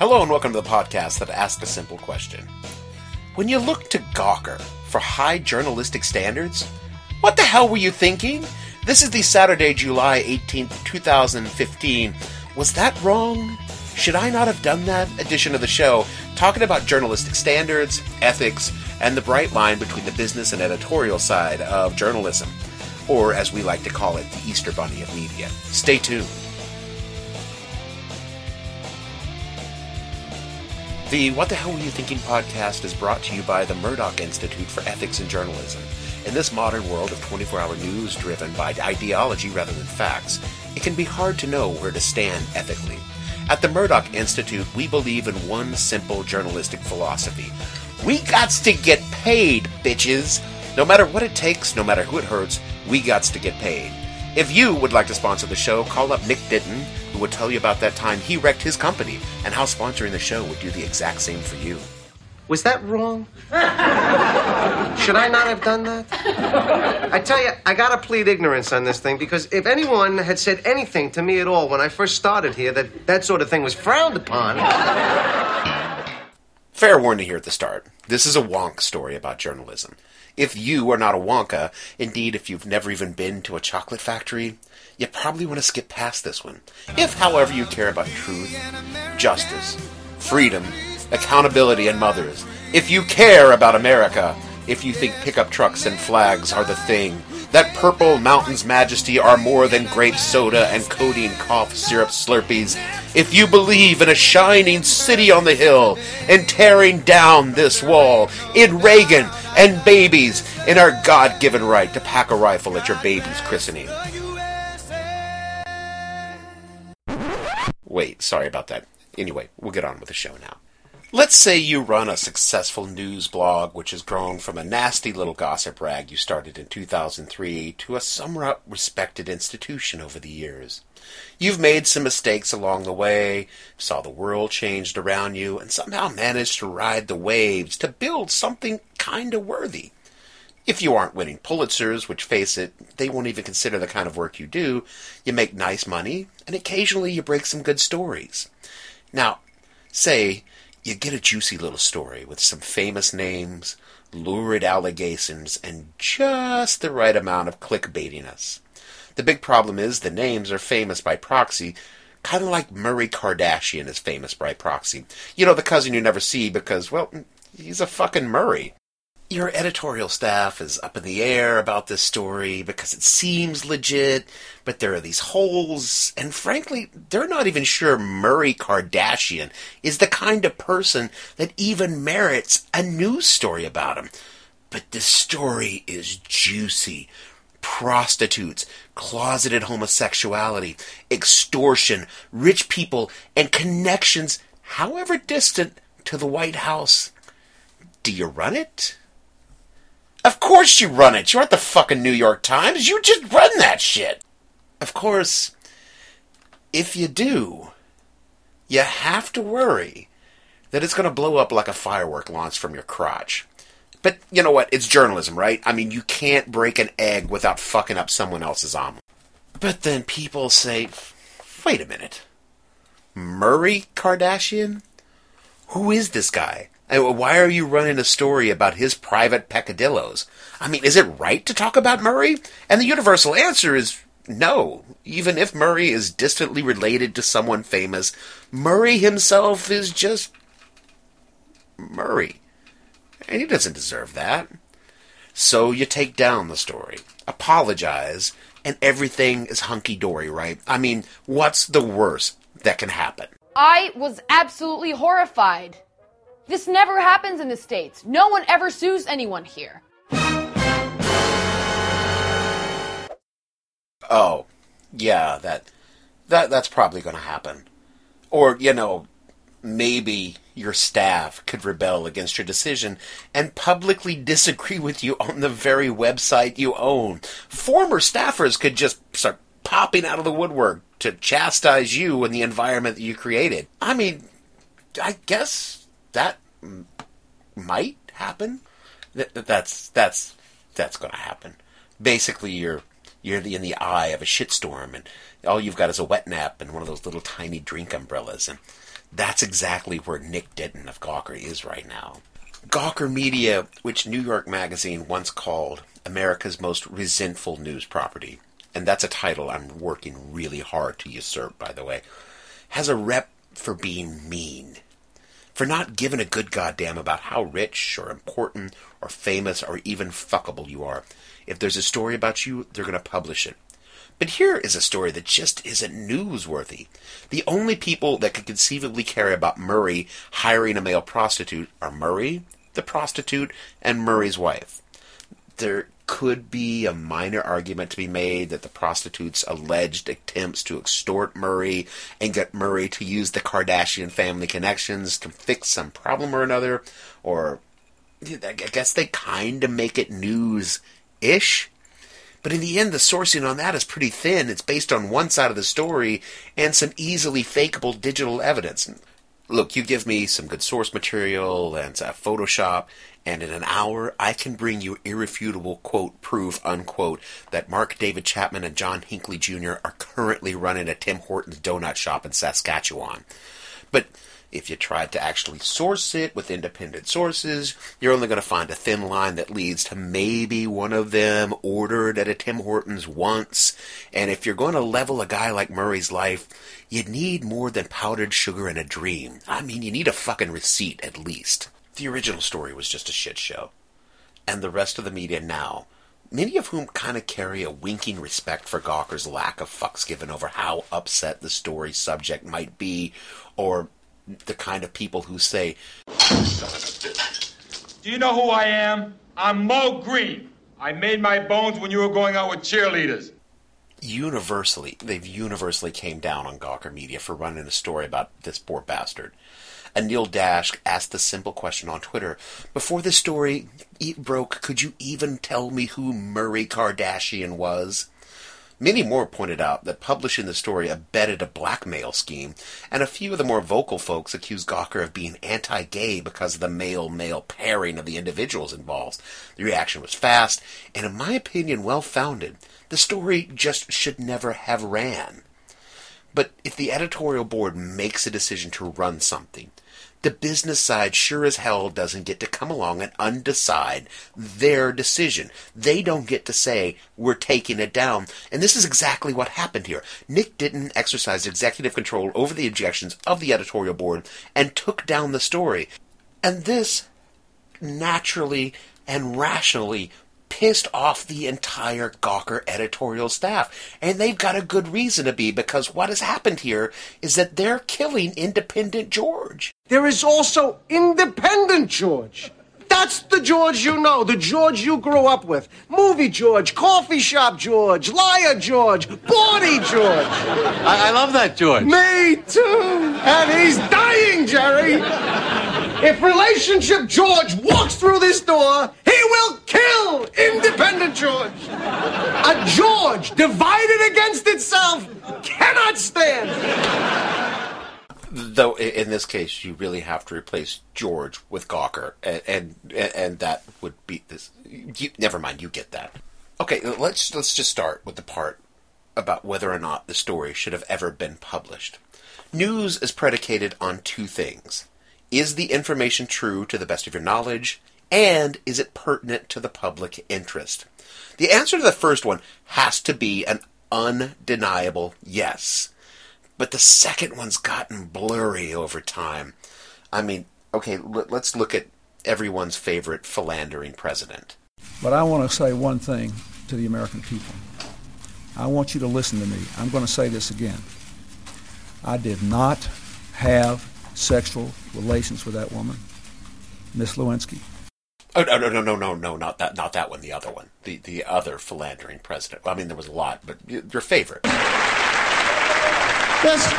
Hello and welcome to the podcast that asks a simple question. When you look to Gawker for high journalistic standards, what the hell were you thinking? This is the Saturday, July 18th, 2015. Was that wrong? Should I not have done that edition of the show, talking about journalistic standards, ethics, and the bright line between the business and editorial side of journalism, or as we like to call it, the Easter Bunny of media. Stay tuned. The What the Hell Were You Thinking podcast is brought to you by the Murdoch Institute for Ethics and Journalism. In this modern world of 24 hour news driven by ideology rather than facts, it can be hard to know where to stand ethically. At the Murdoch Institute, we believe in one simple journalistic philosophy we gots to get paid, bitches! No matter what it takes, no matter who it hurts, we gots to get paid. If you would like to sponsor the show, call up Nick Denton, who would tell you about that time he wrecked his company and how sponsoring the show would do the exact same for you. Was that wrong? Should I not have done that? I tell you, I gotta plead ignorance on this thing because if anyone had said anything to me at all when I first started here that that sort of thing was frowned upon. Fair warning here at the start. This is a wonk story about journalism. If you are not a wonka, indeed, if you've never even been to a chocolate factory, you probably want to skip past this one. If, however, you care about truth, justice, freedom, accountability, and mothers, if you care about America, if you think pickup trucks and flags are the thing, that purple mountain's majesty are more than grape soda and codeine cough syrup slurpees, if you believe in a shining city on the hill and tearing down this wall, in Reagan and babies, in our God given right to pack a rifle at your baby's christening. Wait, sorry about that. Anyway, we'll get on with the show now. Let's say you run a successful news blog which has grown from a nasty little gossip rag you started in 2003 to a somewhat respected institution over the years. You've made some mistakes along the way, saw the world changed around you, and somehow managed to ride the waves to build something kinda worthy. If you aren't winning Pulitzers, which face it, they won't even consider the kind of work you do, you make nice money, and occasionally you break some good stories. Now, say you get a juicy little story with some famous names, lurid allegations, and just the right amount of clickbaitiness. The big problem is the names are famous by proxy, kind of like Murray Kardashian is famous by proxy. You know, the cousin you never see because, well, he's a fucking Murray. Your editorial staff is up in the air about this story because it seems legit, but there are these holes, and frankly, they're not even sure Murray Kardashian is the kind of person that even merits a news story about him. But the story is juicy. Prostitutes, closeted homosexuality, extortion, rich people, and connections, however distant, to the White House. Do you run it? Of course you run it. You're at the fucking New York Times. You just run that shit. Of course, if you do, you have to worry that it's going to blow up like a firework launched from your crotch. But you know what? It's journalism, right? I mean, you can't break an egg without fucking up someone else's omelet. But then people say, wait a minute. Murray Kardashian? Who is this guy? Why are you running a story about his private peccadillos? I mean, is it right to talk about Murray? And the universal answer is no. Even if Murray is distantly related to someone famous, Murray himself is just Murray. And he doesn't deserve that. So you take down the story, apologize, and everything is hunky dory, right? I mean, what's the worst that can happen? I was absolutely horrified. This never happens in the States. No one ever sues anyone here. Oh, yeah, that that that's probably going to happen. Or, you know, maybe your staff could rebel against your decision and publicly disagree with you on the very website you own. Former staffers could just start popping out of the woodwork to chastise you and the environment that you created. I mean, I guess that m- might happen. Th- that's that's that's going to happen. Basically, you're you're in the eye of a shitstorm, and all you've got is a wet nap and one of those little tiny drink umbrellas, and that's exactly where Nick Denton of Gawker is right now. Gawker Media, which New York Magazine once called America's most resentful news property, and that's a title I'm working really hard to usurp, by the way, has a rep for being mean. For not giving a good goddamn about how rich or important or famous or even fuckable you are. If there's a story about you, they're going to publish it. But here is a story that just isn't newsworthy. The only people that could conceivably care about Murray hiring a male prostitute are Murray, the prostitute, and Murray's wife. There could be a minor argument to be made that the prostitute's alleged attempts to extort Murray and get Murray to use the Kardashian family connections to fix some problem or another, or I guess they kind of make it news ish. But in the end, the sourcing on that is pretty thin. It's based on one side of the story and some easily fakeable digital evidence. Look, you give me some good source material and uh, Photoshop, and in an hour, I can bring you irrefutable quote proof unquote that Mark David Chapman and John Hinckley Jr. are currently running a Tim Hortons donut shop in Saskatchewan. But if you tried to actually source it with independent sources, you're only going to find a thin line that leads to maybe one of them ordered at a Tim Hortons once. And if you're going to level a guy like Murray's life, you need more than powdered sugar and a dream. I mean, you need a fucking receipt at least. The original story was just a shit show. And the rest of the media now, many of whom kind of carry a winking respect for Gawker's lack of fucks given over how upset the story subject might be, or the kind of people who say, Do you know who I am? I'm Moe Greene. I made my bones when you were going out with cheerleaders. universally, they've universally came down on Gawker Media for running a story about this poor bastard. And Neil Dash asked the simple question on Twitter Before this story broke, could you even tell me who Murray Kardashian was? Many more pointed out that publishing the story abetted a blackmail scheme, and a few of the more vocal folks accused Gawker of being anti gay because of the male male pairing of the individuals involved. The reaction was fast, and in my opinion, well founded. The story just should never have ran. But if the editorial board makes a decision to run something, the business side sure as hell doesn't get to come along and undecide their decision. They don't get to say, we're taking it down. And this is exactly what happened here. Nick didn't exercise executive control over the objections of the editorial board and took down the story. And this naturally and rationally pissed off the entire Gawker editorial staff. And they've got a good reason to be because what has happened here is that they're killing independent George. There is also independent George. That's the George you know, the George you grew up with. Movie George, coffee shop George, liar George, bawdy George. I, I love that, George. Me too. And he's dying, Jerry. If relationship George walks through this door, he will kill independent George. A George divided against itself cannot stand. Though in this case, you really have to replace George with Gawker, and and, and that would be this. You, never mind, you get that. Okay, let's let's just start with the part about whether or not the story should have ever been published. News is predicated on two things: is the information true to the best of your knowledge, and is it pertinent to the public interest? The answer to the first one has to be an undeniable yes. But the second one's gotten blurry over time. I mean, okay, let's look at everyone's favorite philandering president. But I want to say one thing to the American people. I want you to listen to me. I'm going to say this again. I did not have sexual relations with that woman, Miss Lewinsky. Oh no no no no no no not that not that one the other one the the other philandering president. I mean there was a lot, but your favorite. Let's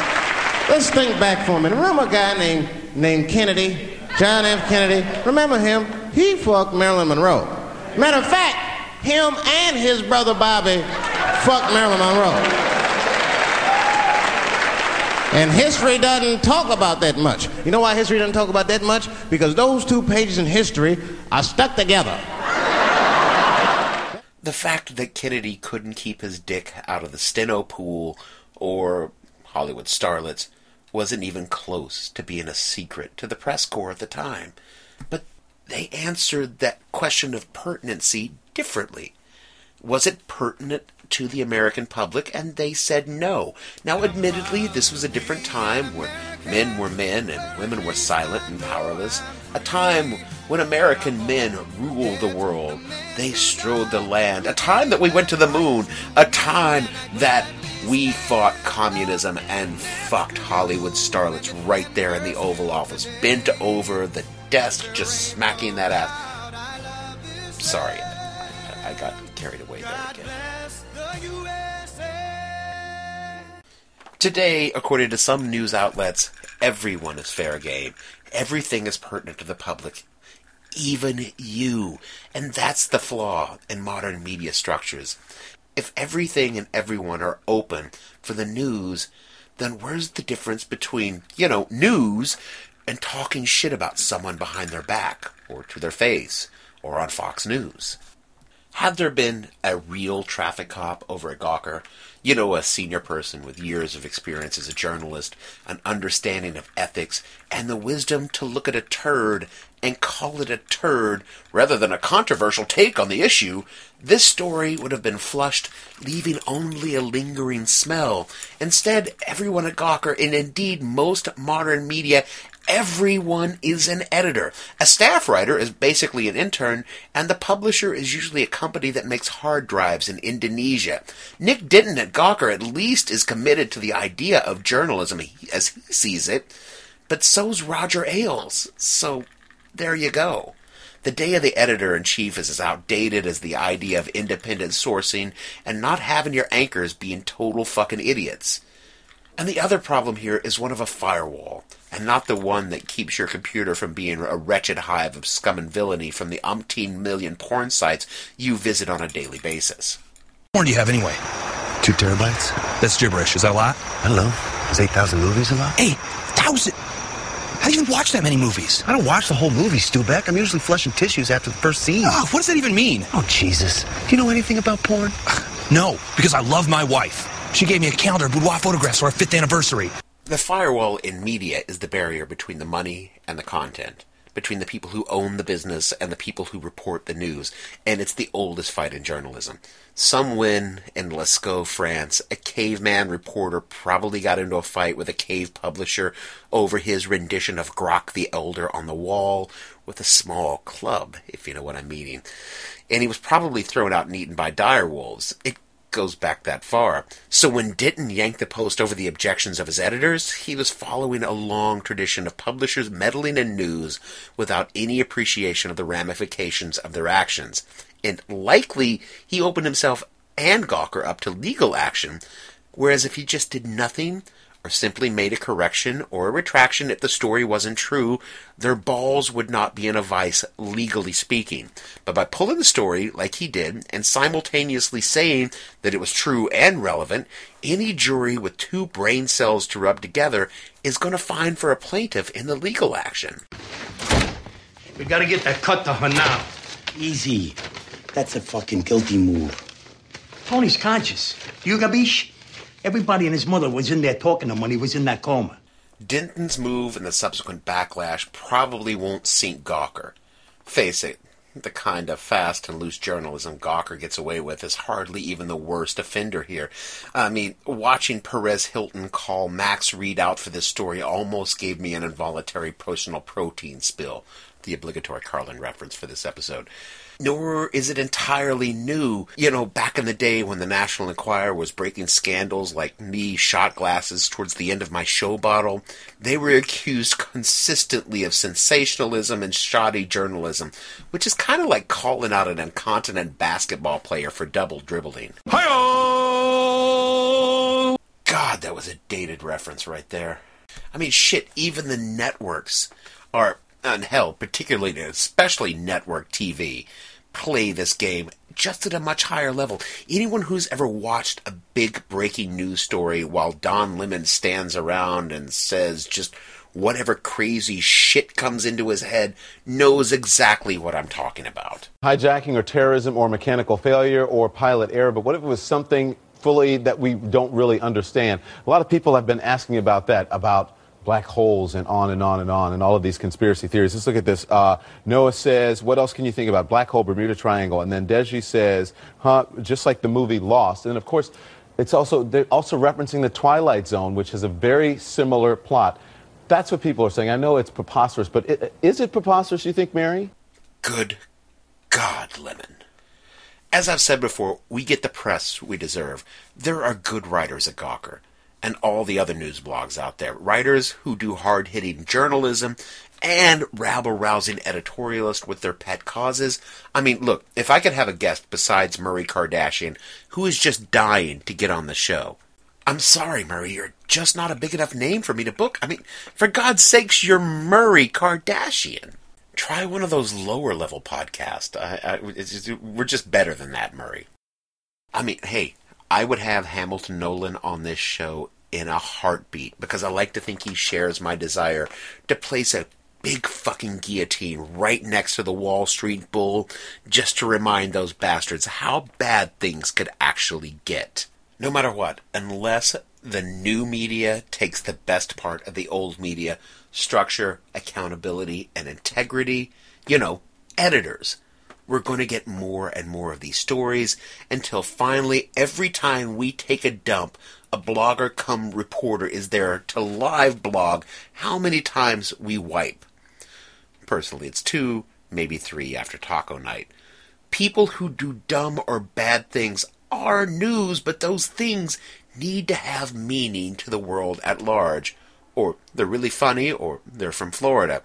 let's think back for a minute. Remember a guy named named Kennedy, John F. Kennedy. Remember him? He fucked Marilyn Monroe. Matter of fact, him and his brother Bobby fucked Marilyn Monroe. And history doesn't talk about that much. You know why history doesn't talk about that much? Because those two pages in history are stuck together. The fact that Kennedy couldn't keep his dick out of the steno pool or Hollywood starlets wasn't even close to being a secret to the press corps at the time. But they answered that question of pertinency differently. Was it pertinent to the American public? And they said no. Now, admittedly, this was a different time where men were men and women were silent and powerless. A time when American men ruled the world. They strode the land. A time that we went to the moon. A time that we fought communism and fucked Hollywood starlets right there in the Oval Office, bent over the desk, just smacking that ass. Sorry, I, got carried away there again. Today, according to some news outlets, everyone is fair game. Everything is pertinent to the public, even you. And that's the flaw in modern media structures. If everything and everyone are open for the news, then where's the difference between, you know, news and talking shit about someone behind their back, or to their face, or on Fox News? Had there been a real traffic cop over at Gawker, you know, a senior person with years of experience as a journalist, an understanding of ethics, and the wisdom to look at a turd and call it a turd rather than a controversial take on the issue, this story would have been flushed, leaving only a lingering smell. Instead, everyone at Gawker, and indeed most modern media, everyone is an editor. A staff writer is basically an intern, and the publisher is usually a company that makes hard drives in Indonesia. Nick Denton at Gawker at least is committed to the idea of journalism as he sees it, but so's Roger Ailes. So there you go. The day of the editor in chief is as outdated as the idea of independent sourcing and not having your anchors being total fucking idiots. And the other problem here is one of a firewall, and not the one that keeps your computer from being a wretched hive of scum and villainy from the umpteen million porn sites you visit on a daily basis. porn do you have anyway? Two terabytes? That's gibberish. Is that a lot? I don't know. Is 8,000 movies a lot? Eight thousand. How do you even watch that many movies? I don't watch the whole movie, Stu Beck. I'm usually flushing tissues after the first scene. Oh, what does that even mean? Oh, Jesus. Do you know anything about porn? No, because I love my wife. She gave me a calendar of boudoir photographs for our fifth anniversary. The firewall in media is the barrier between the money and the content, between the people who own the business and the people who report the news, and it's the oldest fight in journalism. Some win in Lascaux, France, a caveman reporter probably got into a fight with a cave publisher over his rendition of Grok the Elder on the wall with a small club, if you know what I'm meaning. And he was probably thrown out and eaten by dire wolves. It goes back that far. So when Denton yanked the post over the objections of his editors, he was following a long tradition of publishers meddling in news without any appreciation of the ramifications of their actions. And likely he opened himself and Gawker up to legal action, whereas if he just did nothing, or simply made a correction or a retraction if the story wasn't true, their balls would not be in a vice, legally speaking. But by pulling the story like he did, and simultaneously saying that it was true and relevant, any jury with two brain cells to rub together is going to find for a plaintiff in the legal action. We gotta get that cut to her now. Easy. That's a fucking guilty move. Tony's conscious. You gabish? Everybody and his mother was in there talking to him when he was in that coma. Denton's move and the subsequent backlash probably won't sink Gawker. Face it, the kind of fast and loose journalism Gawker gets away with is hardly even the worst offender here. I mean, watching Perez Hilton call Max Read out for this story almost gave me an involuntary personal protein spill. The obligatory Carlin reference for this episode. Nor is it entirely new. You know, back in the day when the National Enquirer was breaking scandals like me shot glasses towards the end of my show bottle, they were accused consistently of sensationalism and shoddy journalism, which is kind of like calling out an incontinent basketball player for double dribbling. hi God, that was a dated reference right there. I mean, shit, even the networks are, and hell, particularly, especially network TV, play this game just at a much higher level. Anyone who's ever watched a big breaking news story while Don Lemon stands around and says just whatever crazy shit comes into his head knows exactly what I'm talking about. Hijacking or terrorism or mechanical failure or pilot error, but what if it was something fully that we don't really understand? A lot of people have been asking about that, about black holes and on and on and on and all of these conspiracy theories. Let's look at this. Uh, Noah says, what else can you think about? Black hole, Bermuda Triangle. And then Deji says, huh, just like the movie Lost. And of course, it's also, they're also referencing the Twilight Zone, which has a very similar plot. That's what people are saying. I know it's preposterous, but it, is it preposterous, you think, Mary? Good God, Lemon. As I've said before, we get the press we deserve. There are good writers at Gawker and all the other news blogs out there. Writers who do hard hitting journalism and rabble rousing editorialists with their pet causes. I mean, look, if I could have a guest besides Murray Kardashian who is just dying to get on the show. I'm sorry, Murray, you're just not a big enough name for me to book. I mean, for God's sakes, you're Murray Kardashian. Try one of those lower level podcasts. I, I, just, we're just better than that, Murray. I mean, hey, I would have Hamilton Nolan on this show in a heartbeat because I like to think he shares my desire to place a big fucking guillotine right next to the Wall Street Bull just to remind those bastards how bad things could actually get. No matter what, unless the new media takes the best part of the old media structure, accountability, and integrity, you know, editors. We're going to get more and more of these stories until finally, every time we take a dump, a blogger come reporter is there to live blog how many times we wipe. Personally, it's two, maybe three after taco night. People who do dumb or bad things are news, but those things need to have meaning to the world at large or they're really funny, or they're from Florida.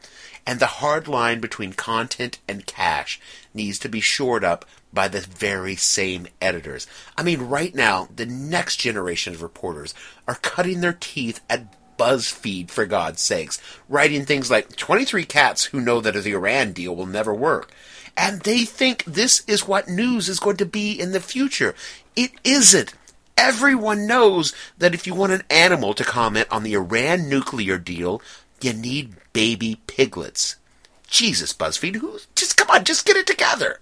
And the hard line between content and cash needs to be shored up by the very same editors. I mean, right now, the next generation of reporters are cutting their teeth at BuzzFeed, for God's sakes, writing things like 23 cats who know that the Iran deal will never work. And they think this is what news is going to be in the future. It isn't. Everyone knows that if you want an animal to comment on the Iran nuclear deal, you need baby piglets. Jesus, BuzzFeed, who just come on, just get it together.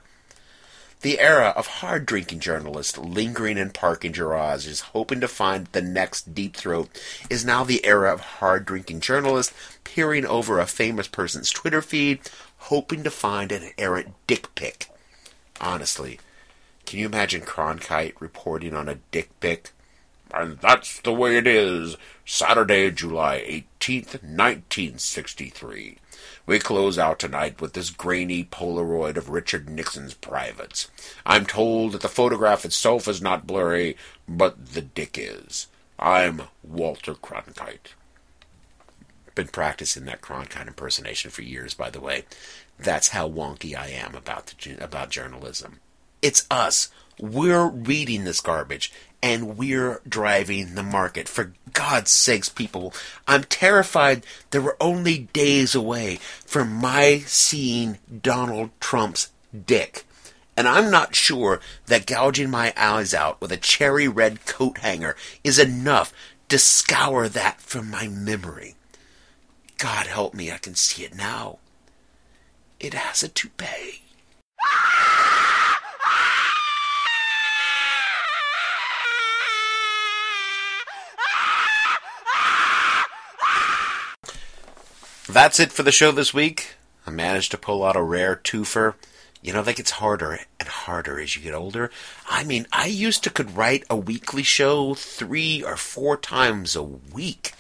The era of hard drinking journalists lingering in parking garages hoping to find the next deep throat is now the era of hard drinking journalists peering over a famous person's Twitter feed hoping to find an errant dick pic. Honestly, can you imagine Cronkite reporting on a dick pic? And that's the way it is. Saturday, July 18th, 1963. We close out tonight with this grainy Polaroid of Richard Nixon's privates. I'm told that the photograph itself is not blurry, but the dick is. I'm Walter Cronkite. Been practicing that Cronkite impersonation for years, by the way. That's how wonky I am about the, about journalism. It's us. We're reading this garbage and we're driving the market. For God's sakes, people, I'm terrified that we're only days away from my seeing Donald Trump's dick. And I'm not sure that gouging my eyes out with a cherry red coat hanger is enough to scour that from my memory. God help me, I can see it now. It has a toupee. That's it for the show this week. I managed to pull out a rare twofer. You know, that gets harder and harder as you get older. I mean, I used to could write a weekly show three or four times a week.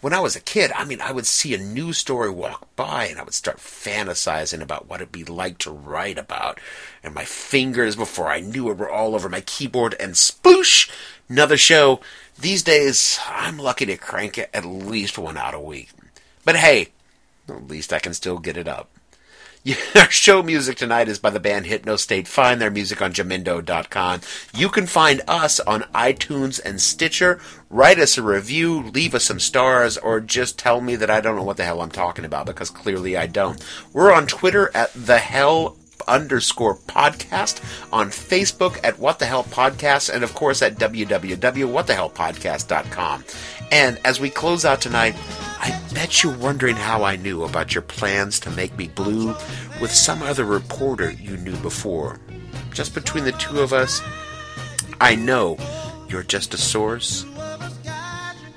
when I was a kid, I mean, I would see a news story walk by and I would start fantasizing about what it'd be like to write about. And my fingers, before I knew it, were all over my keyboard and sploosh! Another show. These days, I'm lucky to crank it at least one out a week. But hey, at least I can still get it up. Our show music tonight is by the band Hypno State. Find their music on Jamendo.com. You can find us on iTunes and Stitcher. Write us a review, leave us some stars, or just tell me that I don't know what the hell I'm talking about because clearly I don't. We're on Twitter at the hell underscore podcast, on Facebook at What the Hell Podcast, and of course at www.whatthehellpodcast.com. And as we close out tonight, I bet you're wondering how I knew about your plans to make me blue with some other reporter you knew before. Just between the two of us, I know you're just a source,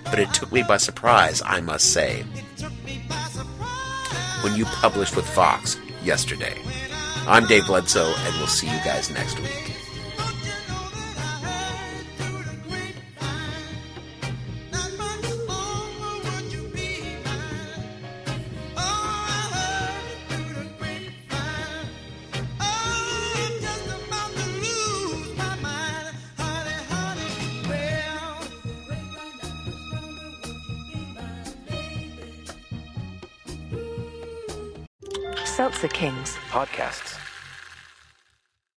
but it took me by surprise, I must say, when you published with Fox yesterday. I'm Dave Bledsoe, and we'll see you guys next week.